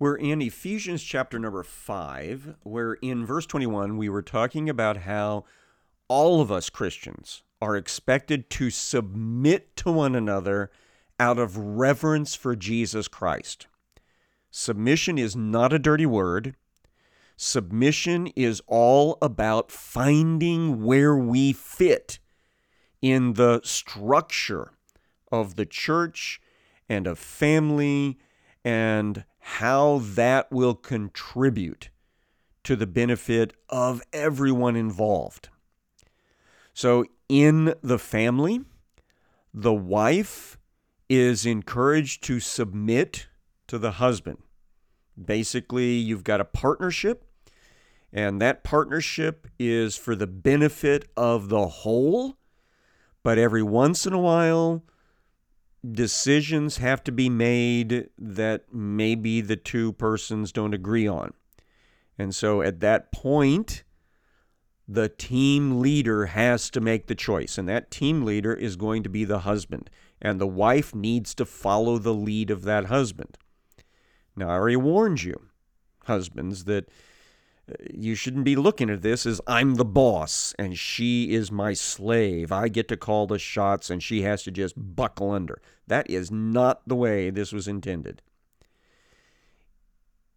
We're in Ephesians chapter number 5, where in verse 21 we were talking about how all of us Christians are expected to submit to one another out of reverence for Jesus Christ. Submission is not a dirty word. Submission is all about finding where we fit in the structure of the church and of family and how that will contribute to the benefit of everyone involved. So, in the family, the wife is encouraged to submit to the husband. Basically, you've got a partnership, and that partnership is for the benefit of the whole. But every once in a while, decisions have to be made that maybe the two persons don't agree on. And so at that point, the team leader has to make the choice, and that team leader is going to be the husband, and the wife needs to follow the lead of that husband. Now, I already warned you, husbands, that you shouldn't be looking at this as I'm the boss and she is my slave. I get to call the shots and she has to just buckle under. That is not the way this was intended.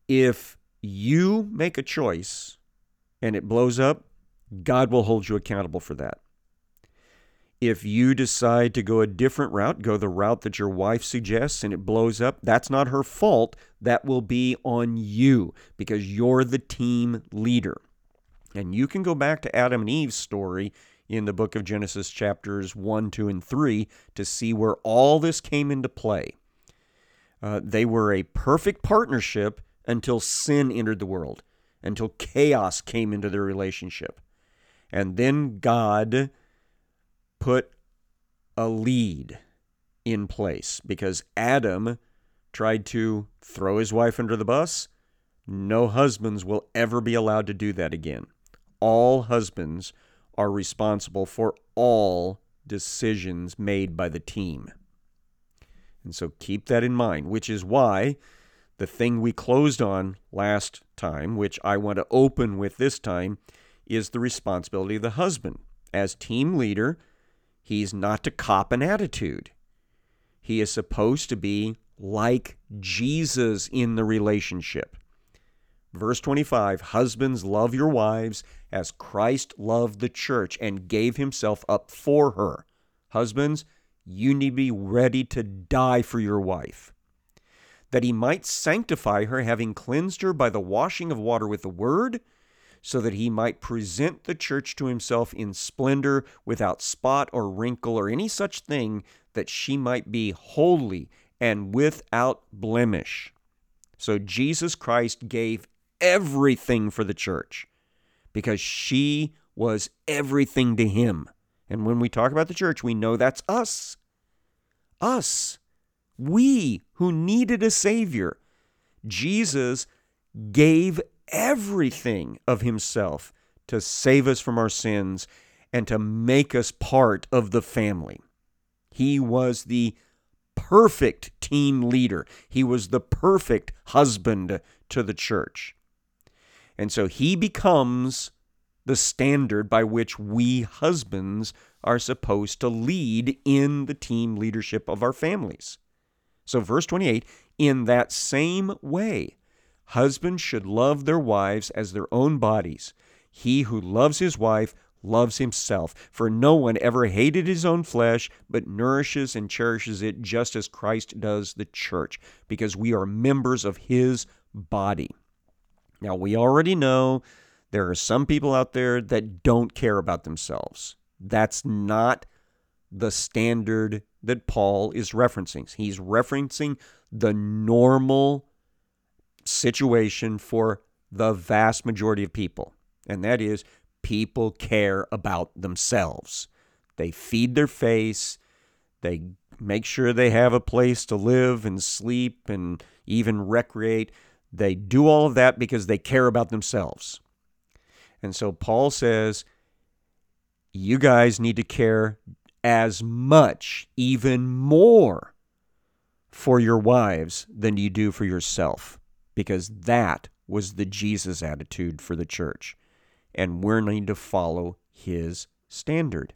If you make a choice and it blows up, God will hold you accountable for that. If you decide to go a different route, go the route that your wife suggests and it blows up, that's not her fault. That will be on you because you're the team leader. And you can go back to Adam and Eve's story in the book of Genesis, chapters 1, 2, and 3, to see where all this came into play. Uh, they were a perfect partnership until sin entered the world, until chaos came into their relationship. And then God put a lead in place because Adam tried to throw his wife under the bus. No husbands will ever be allowed to do that again. All husbands are responsible for all decisions made by the team. And so keep that in mind, which is why the thing we closed on last time, which I want to open with this time, is the responsibility of the husband. As team leader, He's not to cop an attitude. He is supposed to be like Jesus in the relationship. Verse 25 Husbands, love your wives as Christ loved the church and gave himself up for her. Husbands, you need to be ready to die for your wife, that he might sanctify her, having cleansed her by the washing of water with the word so that he might present the church to himself in splendor, without spot or wrinkle or any such thing, that she might be holy and without blemish. So Jesus Christ gave everything for the church because she was everything to him. And when we talk about the church, we know that's us. Us. We who needed a Savior. Jesus gave everything of himself to save us from our sins and to make us part of the family. He was the perfect team leader, he was the perfect husband to the church. And so he becomes the standard by which we husbands are supposed to lead in the team leadership of our families. So, verse 28 in that same way, Husbands should love their wives as their own bodies. He who loves his wife loves himself. For no one ever hated his own flesh, but nourishes and cherishes it just as Christ does the church, because we are members of his body. Now, we already know there are some people out there that don't care about themselves. That's not the standard that Paul is referencing. He's referencing the normal situation for the vast majority of people, and that is people care about themselves. They feed their face, they make sure they have a place to live and sleep and even recreate. They do all of that because they care about themselves. And so Paul says, you guys need to care as much, even more, for your wives than you do for yourself. Because that was the Jesus attitude for the church. And we're need to follow his standard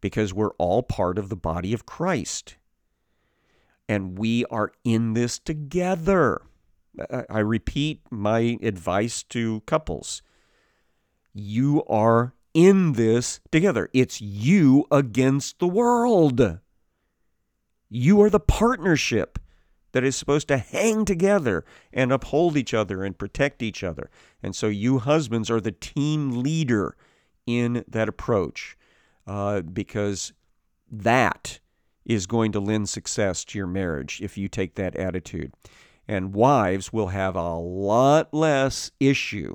because we're all part of the body of Christ. And we are in this together. I repeat my advice to couples you are in this together. It's you against the world. You are the partnership that is supposed to hang together and uphold each other and protect each other. And so you husbands are the team leader in that approach uh, because that is going to lend success to your marriage if you take that attitude. And wives will have a lot less issue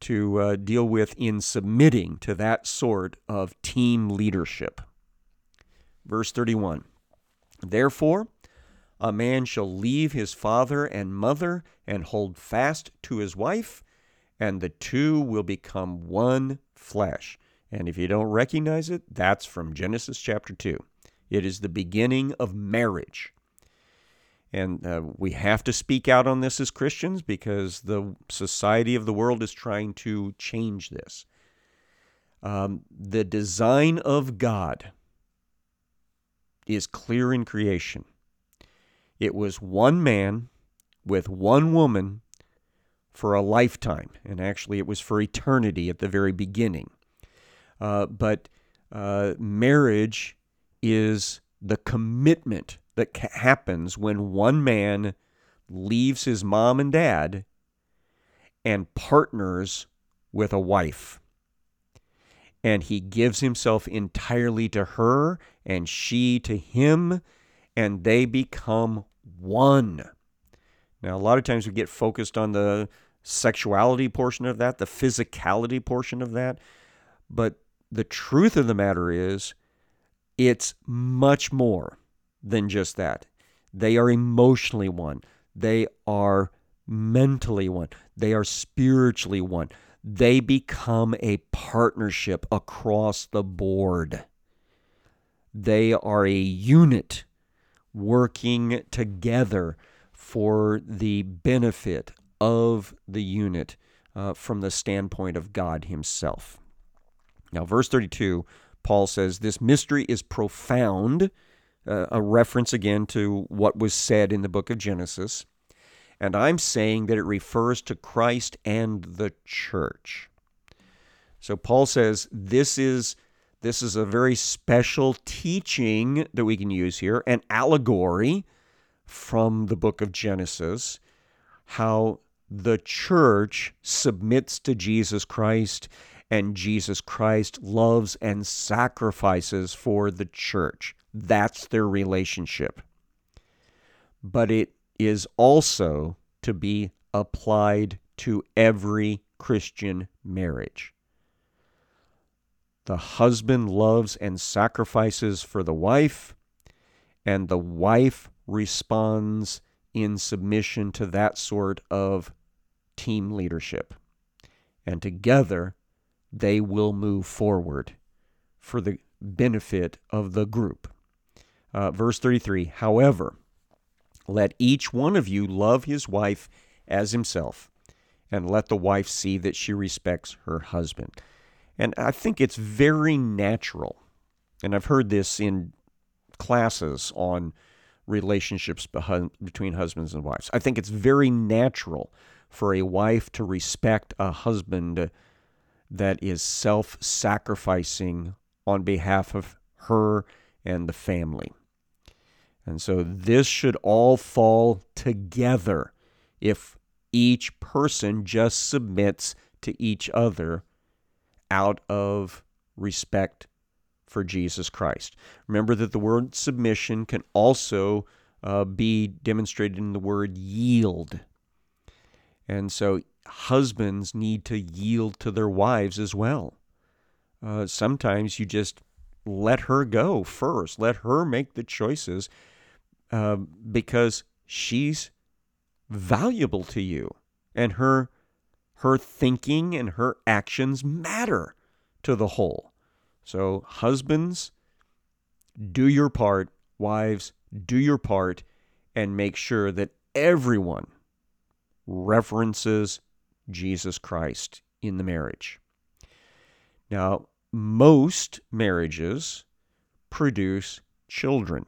to uh, deal with in submitting to that sort of team leadership. Verse 31 Therefore, a man shall leave his father and mother and hold fast to his wife, and the two will become one flesh. And if you don't recognize it, that's from Genesis chapter 2. It is the beginning of marriage. And uh, we have to speak out on this as Christians because the society of the world is trying to change this. Um, the design of God is clear in creation. It was one man with one woman for a lifetime, and actually it was for eternity at the very beginning. Uh, but uh, marriage is the commitment that ca- happens when one man leaves his mom and dad and partners with a wife. And he gives himself entirely to her and she to him, and they become one. Now, a lot of times we get focused on the sexuality portion of that, the physicality portion of that. But the truth of the matter is, it's much more than just that. They are emotionally one, they are mentally one, they are spiritually one. They become a partnership across the board. They are a unit working together for the benefit of the unit uh, from the standpoint of God Himself. Now, verse 32, Paul says, This mystery is profound, uh, a reference again to what was said in the book of Genesis. And I'm saying that it refers to Christ and the church. So Paul says this is this is a very special teaching that we can use here, an allegory from the book of Genesis, how the church submits to Jesus Christ and Jesus Christ loves and sacrifices for the church. That's their relationship. But it is also to be applied to every Christian marriage. The husband loves and sacrifices for the wife, and the wife responds in submission to that sort of team leadership. And together, they will move forward for the benefit of the group. Uh, verse 33 However, let each one of you love his wife as himself, and let the wife see that she respects her husband. And I think it's very natural, and I've heard this in classes on relationships between husbands and wives. I think it's very natural for a wife to respect a husband that is self sacrificing on behalf of her and the family. And so this should all fall together if each person just submits to each other out of respect for Jesus Christ. Remember that the word submission can also uh, be demonstrated in the word yield. And so husbands need to yield to their wives as well. Uh, sometimes you just let her go first, let her make the choices uh, because she's valuable to you and her her thinking and her actions matter to the whole. So husbands do your part, wives do your part and make sure that everyone references Jesus Christ in the marriage. Now, most marriages produce children.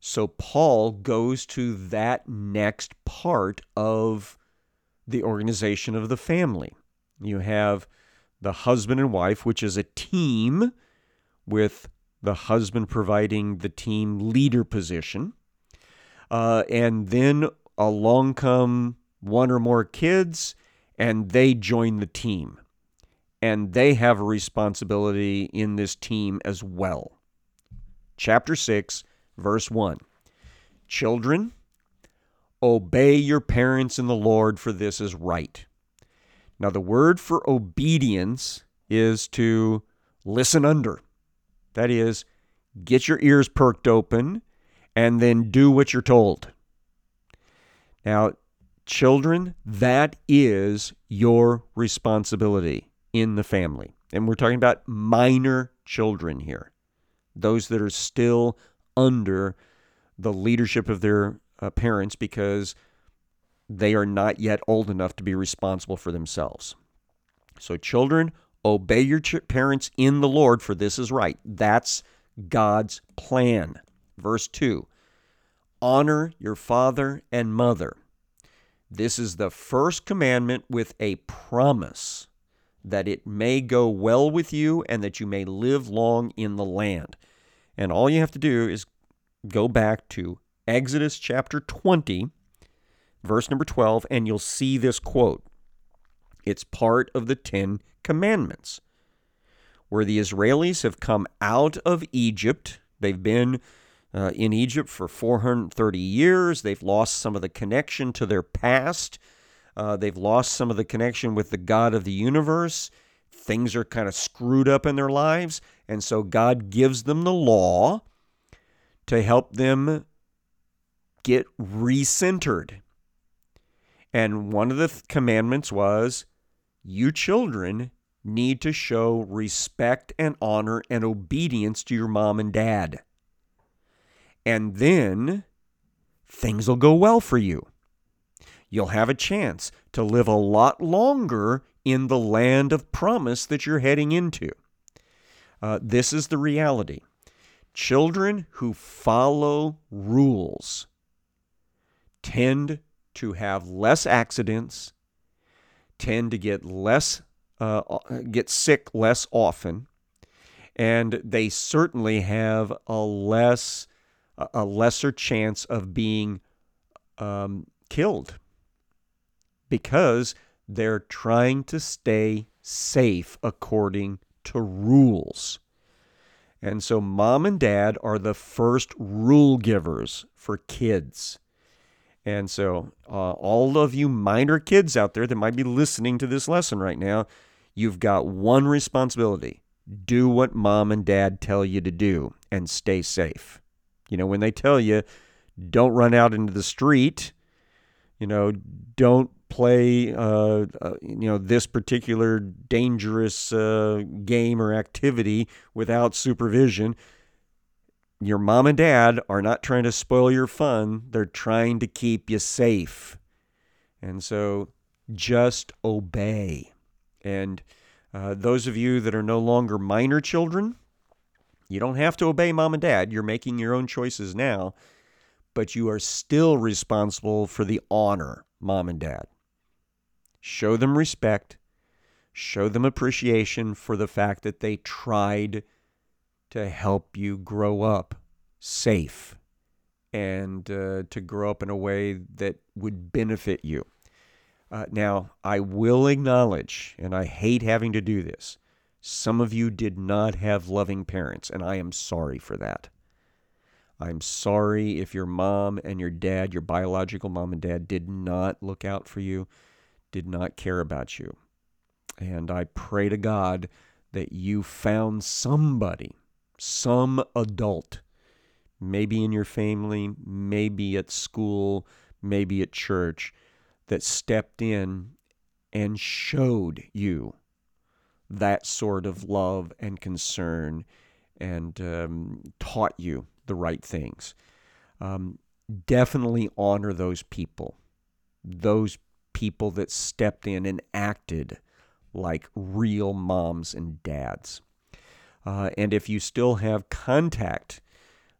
So Paul goes to that next part of the organization of the family. You have the husband and wife, which is a team with the husband providing the team leader position. Uh, and then along come one or more kids, and they join the team. And they have a responsibility in this team as well. Chapter 6, verse 1. Children, obey your parents in the Lord, for this is right. Now, the word for obedience is to listen under. That is, get your ears perked open and then do what you're told. Now, children, that is your responsibility in the family. And we're talking about minor children here, those that are still under the leadership of their uh, parents because they are not yet old enough to be responsible for themselves. So, children, obey your ch- parents in the Lord, for this is right. That's God's plan. Verse 2 Honor your father and mother. This is the first commandment with a promise that it may go well with you and that you may live long in the land. And all you have to do is go back to Exodus chapter 20, verse number 12, and you'll see this quote. It's part of the Ten Commandments, where the Israelis have come out of Egypt. They've been uh, in Egypt for 430 years. They've lost some of the connection to their past. Uh, they've lost some of the connection with the God of the universe. Things are kind of screwed up in their lives. And so God gives them the law to help them get recentered. And one of the th- commandments was you children need to show respect and honor and obedience to your mom and dad. And then things will go well for you. You'll have a chance to live a lot longer in the land of promise that you're heading into. Uh, this is the reality. Children who follow rules tend to have less accidents, tend to get less uh, get sick less often, and they certainly have a less a lesser chance of being um, killed because they're trying to stay safe according to rules. And so, mom and dad are the first rule givers for kids. And so, uh, all of you minor kids out there that might be listening to this lesson right now, you've got one responsibility do what mom and dad tell you to do and stay safe. You know, when they tell you, don't run out into the street, you know, don't play, uh, uh, you know, this particular dangerous uh, game or activity without supervision. Your mom and dad are not trying to spoil your fun, they're trying to keep you safe. And so just obey. And uh, those of you that are no longer minor children, you don't have to obey mom and dad. You're making your own choices now, but you are still responsible for the honor, mom and dad. Show them respect, show them appreciation for the fact that they tried to help you grow up safe and uh, to grow up in a way that would benefit you. Uh, now, I will acknowledge, and I hate having to do this, some of you did not have loving parents, and I am sorry for that. I'm sorry if your mom and your dad, your biological mom and dad, did not look out for you, did not care about you. And I pray to God that you found somebody, some adult, maybe in your family, maybe at school, maybe at church, that stepped in and showed you that sort of love and concern and um, taught you the right things. Um, definitely honor those people, those people that stepped in and acted like real moms and dads. Uh, and if you still have contact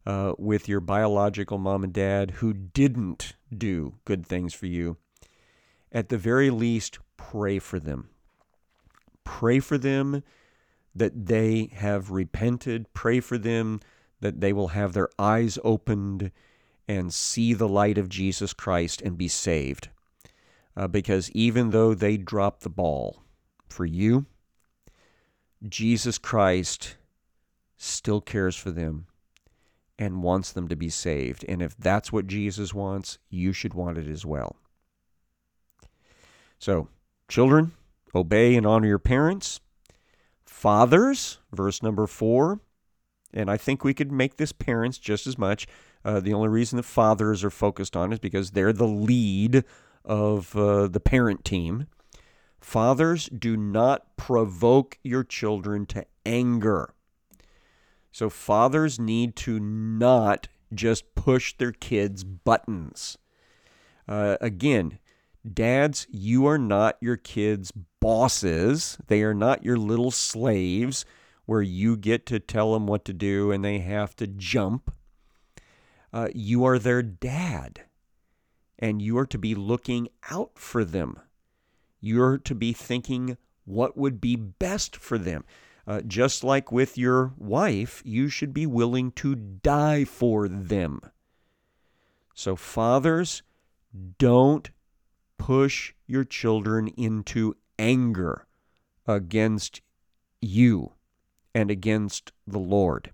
uh, with your biological mom and dad who didn't do good things for you, at the very least, pray for them. Pray for them that they have repented. Pray for them that they will have their eyes opened and see the light of Jesus Christ and be saved. Uh, because even though they dropped the ball for you, Jesus Christ still cares for them and wants them to be saved. And if that's what Jesus wants, you should want it as well. So, children, obey and honor your parents. Fathers, verse number four, and I think we could make this parents just as much. Uh, the only reason that fathers are focused on is because they're the lead of uh, the parent team. Fathers, do not provoke your children to anger. So, fathers need to not just push their kids' buttons. Uh, again, dads, you are not your kids' bosses. They are not your little slaves where you get to tell them what to do and they have to jump. Uh, you are their dad, and you are to be looking out for them. You're to be thinking what would be best for them. Uh, just like with your wife, you should be willing to die for them. So, fathers, don't push your children into anger against you and against the Lord.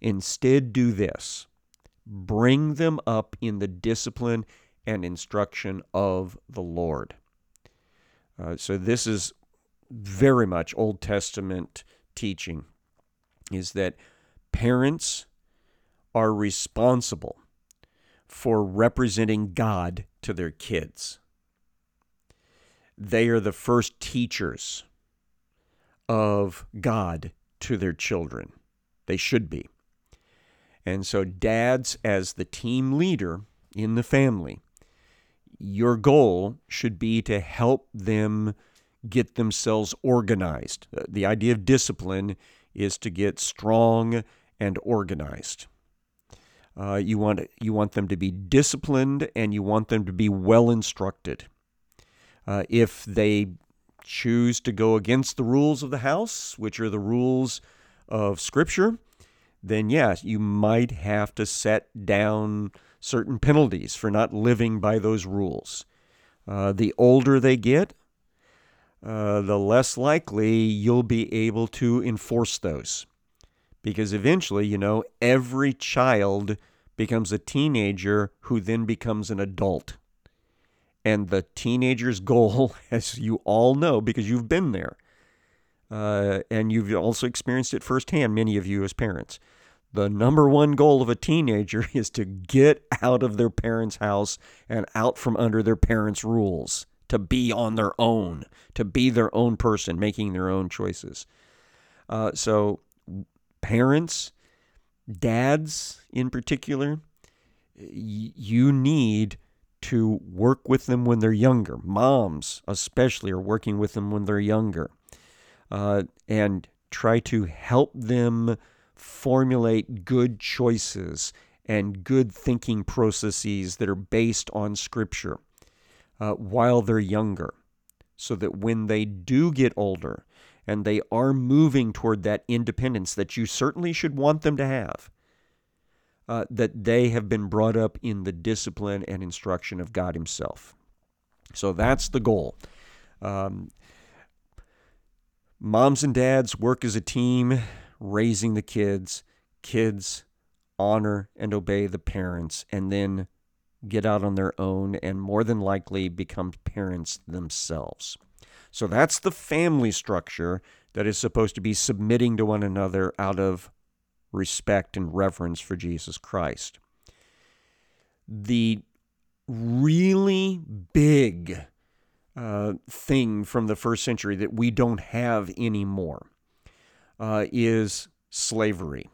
Instead, do this bring them up in the discipline and instruction of the Lord. Uh, so, this is very much Old Testament teaching is that parents are responsible for representing God to their kids. They are the first teachers of God to their children. They should be. And so, dads, as the team leader in the family, your goal should be to help them get themselves organized. The idea of discipline is to get strong and organized. Uh, you want you want them to be disciplined and you want them to be well instructed. Uh, if they choose to go against the rules of the house, which are the rules of Scripture, then yes, you might have to set down certain penalties for not living by those rules. Uh, the older they get, uh, the less likely you'll be able to enforce those. Because eventually, you know, every child becomes a teenager who then becomes an adult. And the teenager's goal, as you all know, because you've been there, uh, and you've also experienced it firsthand, many of you as parents. The number one goal of a teenager is to get out of their parents' house and out from under their parents' rules, to be on their own, to be their own person, making their own choices. Uh, so, parents, dads in particular, you need to work with them when they're younger. Moms, especially, are working with them when they're younger. Uh, and try to help them formulate good choices and good thinking processes that are based on Scripture uh, while they're younger. So that when they do get older and they are moving toward that independence that you certainly should want them to have, uh, that they have been brought up in the discipline and instruction of God Himself. So that's the goal. Um, moms and dads work as a team, raising the kids. Kids honor and obey the parents, and then get out on their own and more than likely become parents themselves. So that's the family structure that is supposed to be submitting to one another out of respect and reverence for Jesus Christ. The really big uh, thing from the first century that we don't have anymore uh, is slavery.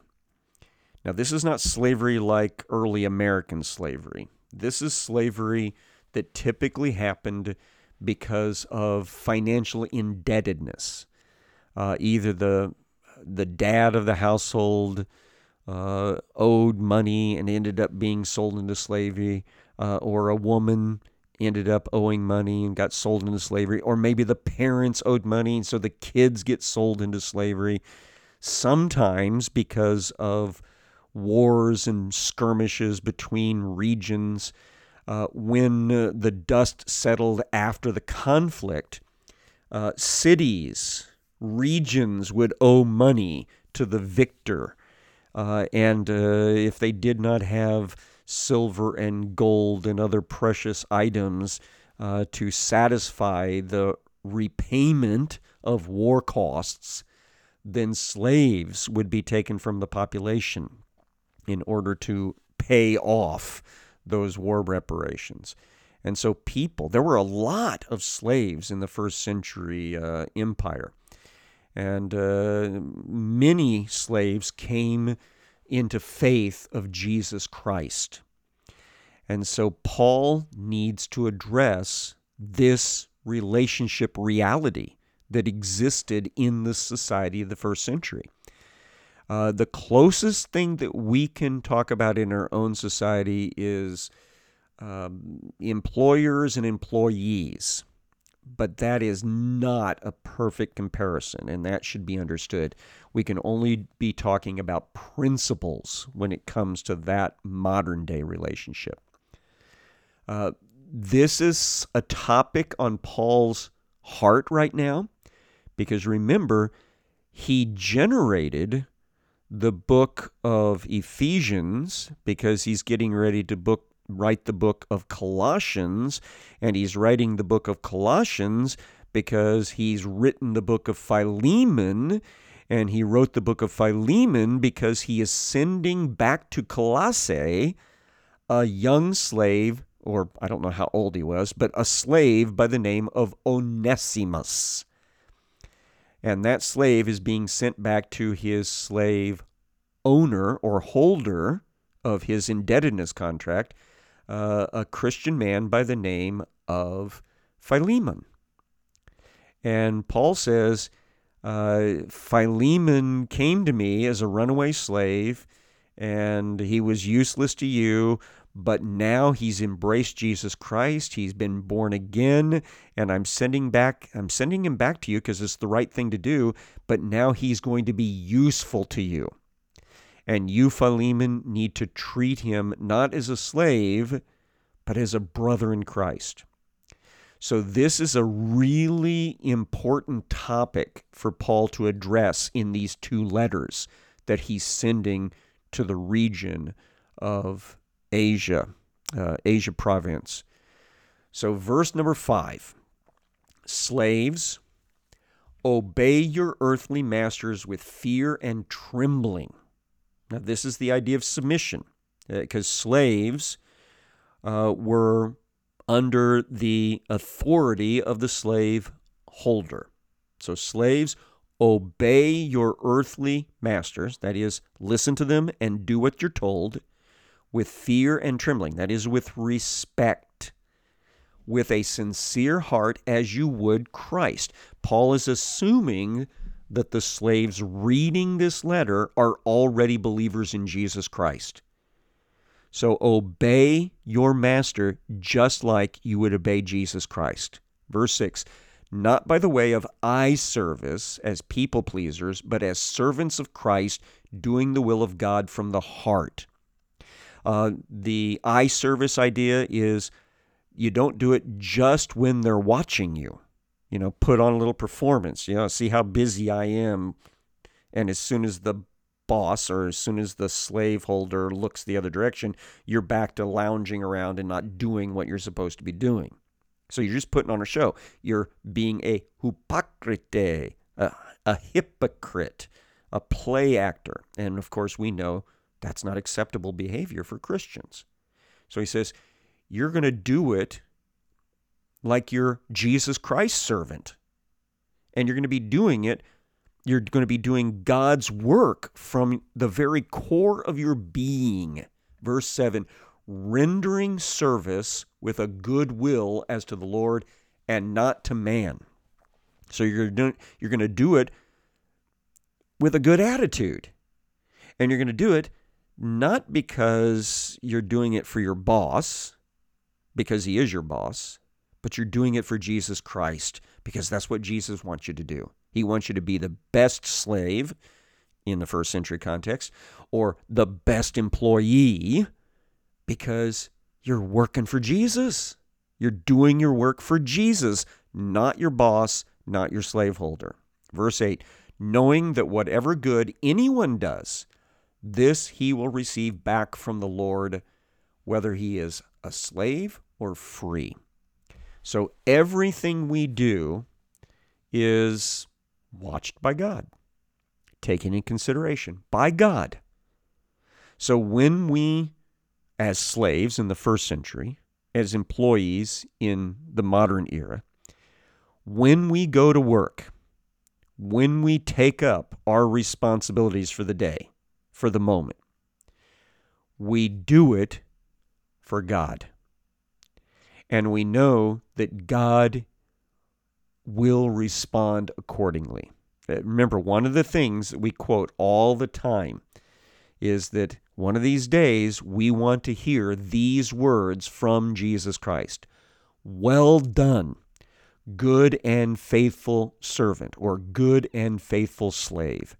Now, this is not slavery like early American slavery. This is slavery that typically happened because of financial indebtedness. Uh, either the the dad of the household uh, owed money and ended up being sold into slavery, uh, or a woman ended up owing money and got sold into slavery, or maybe the parents owed money and so the kids get sold into slavery. Sometimes because of wars and skirmishes between regions. Uh, when uh, the dust settled after the conflict, uh, cities, regions would owe money to the victor. Uh, and uh, if they did not have silver and gold and other precious items uh, to satisfy the repayment of war costs, then slaves would be taken from the population in order to pay off those war reparations. And so, people, there were a lot of slaves in the first century uh, empire. And uh, many slaves came into faith of Jesus Christ. And so, Paul needs to address this relationship reality that existed in the society of the first century. Uh, the closest thing that we can talk about in our own society is um, employers and employees. But that is not a perfect comparison, and that should be understood. We can only be talking about principles when it comes to that modern day relationship. Uh, this is a topic on Paul's heart right now, because remember, he generated the book of Ephesians because he's getting ready to book write the book of Colossians and he's writing the book of Colossians because he's written the book of Philemon and he wrote the book of Philemon because he is sending back to Colossae a young slave or I don't know how old he was but a slave by the name of Onesimus. And that slave is being sent back to his slave owner or holder of his indebtedness contract, uh, a Christian man by the name of Philemon. And Paul says, uh, Philemon came to me as a runaway slave, and he was useless to you, but now he's embraced Jesus Christ. He's been born again, and I'm sending back I'm sending him back to you because it's the right thing to do, but now he's going to be useful to you. And you, Philemon, need to treat him not as a slave, but as a brother in Christ. So, this is a really important topic for Paul to address in these two letters that he's sending to the region of Asia, uh, Asia province. So, verse number five Slaves, obey your earthly masters with fear and trembling. Now, this is the idea of submission, because uh, slaves uh, were under the authority of the slave holder. So, slaves, obey your earthly masters, that is, listen to them and do what you're told with fear and trembling, that is, with respect, with a sincere heart as you would Christ. Paul is assuming that the slaves reading this letter are already believers in Jesus Christ. So obey your master just like you would obey Jesus Christ. Verse 6 Not by the way of eye service as people pleasers, but as servants of Christ, doing the will of God from the heart. Uh, the eye service idea is you don't do it just when they're watching you. You know, put on a little performance. You know, see how busy I am. And as soon as the boss or as soon as the slave holder looks the other direction, you're back to lounging around and not doing what you're supposed to be doing. So you're just putting on a show. You're being a hypocrite, a, a hypocrite, a play actor. And of course, we know that's not acceptable behavior for Christians. So he says, You're going to do it like you're Jesus Christ's servant. And you're going to be doing it. you're going to be doing God's work from the very core of your being. Verse 7 rendering service with a good will as to the Lord and not to man. So you're going to do it with a good attitude. And you're going to do it not because you're doing it for your boss, because he is your boss, but you're doing it for Jesus Christ because that's what Jesus wants you to do. He wants you to be the best slave in the first century context or the best employee because you're working for Jesus. You're doing your work for Jesus, not your boss, not your slaveholder. Verse 8 knowing that whatever good anyone does, this he will receive back from the Lord, whether he is a slave or free. So everything we do is watched by God, taken in consideration by God. So when we, as slaves in the first century, as employees in the modern era, when we go to work, when we take up our responsibilities for the day, for the moment, we do it for God. And we know that God will respond accordingly. Uh, remember, one of the things that we quote all the time is that one of these days we want to hear these words from Jesus Christ Well done, good and faithful servant, or good and faithful slave.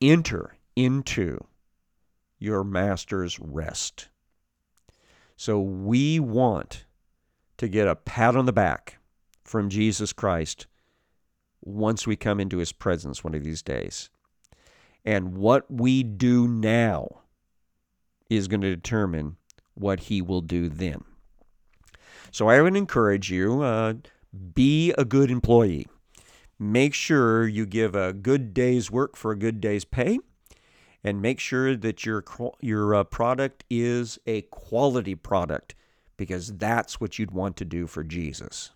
Enter into your master's rest. So we want to get a pat on the back from Jesus Christ once we come into his presence one of these days. And what we do now is going to determine what he will do then. So I would encourage you uh, be a good employee. Make sure you give a good day's work for a good day's pay, and make sure that your your uh, product is a quality product because that's what you'd want to do for Jesus.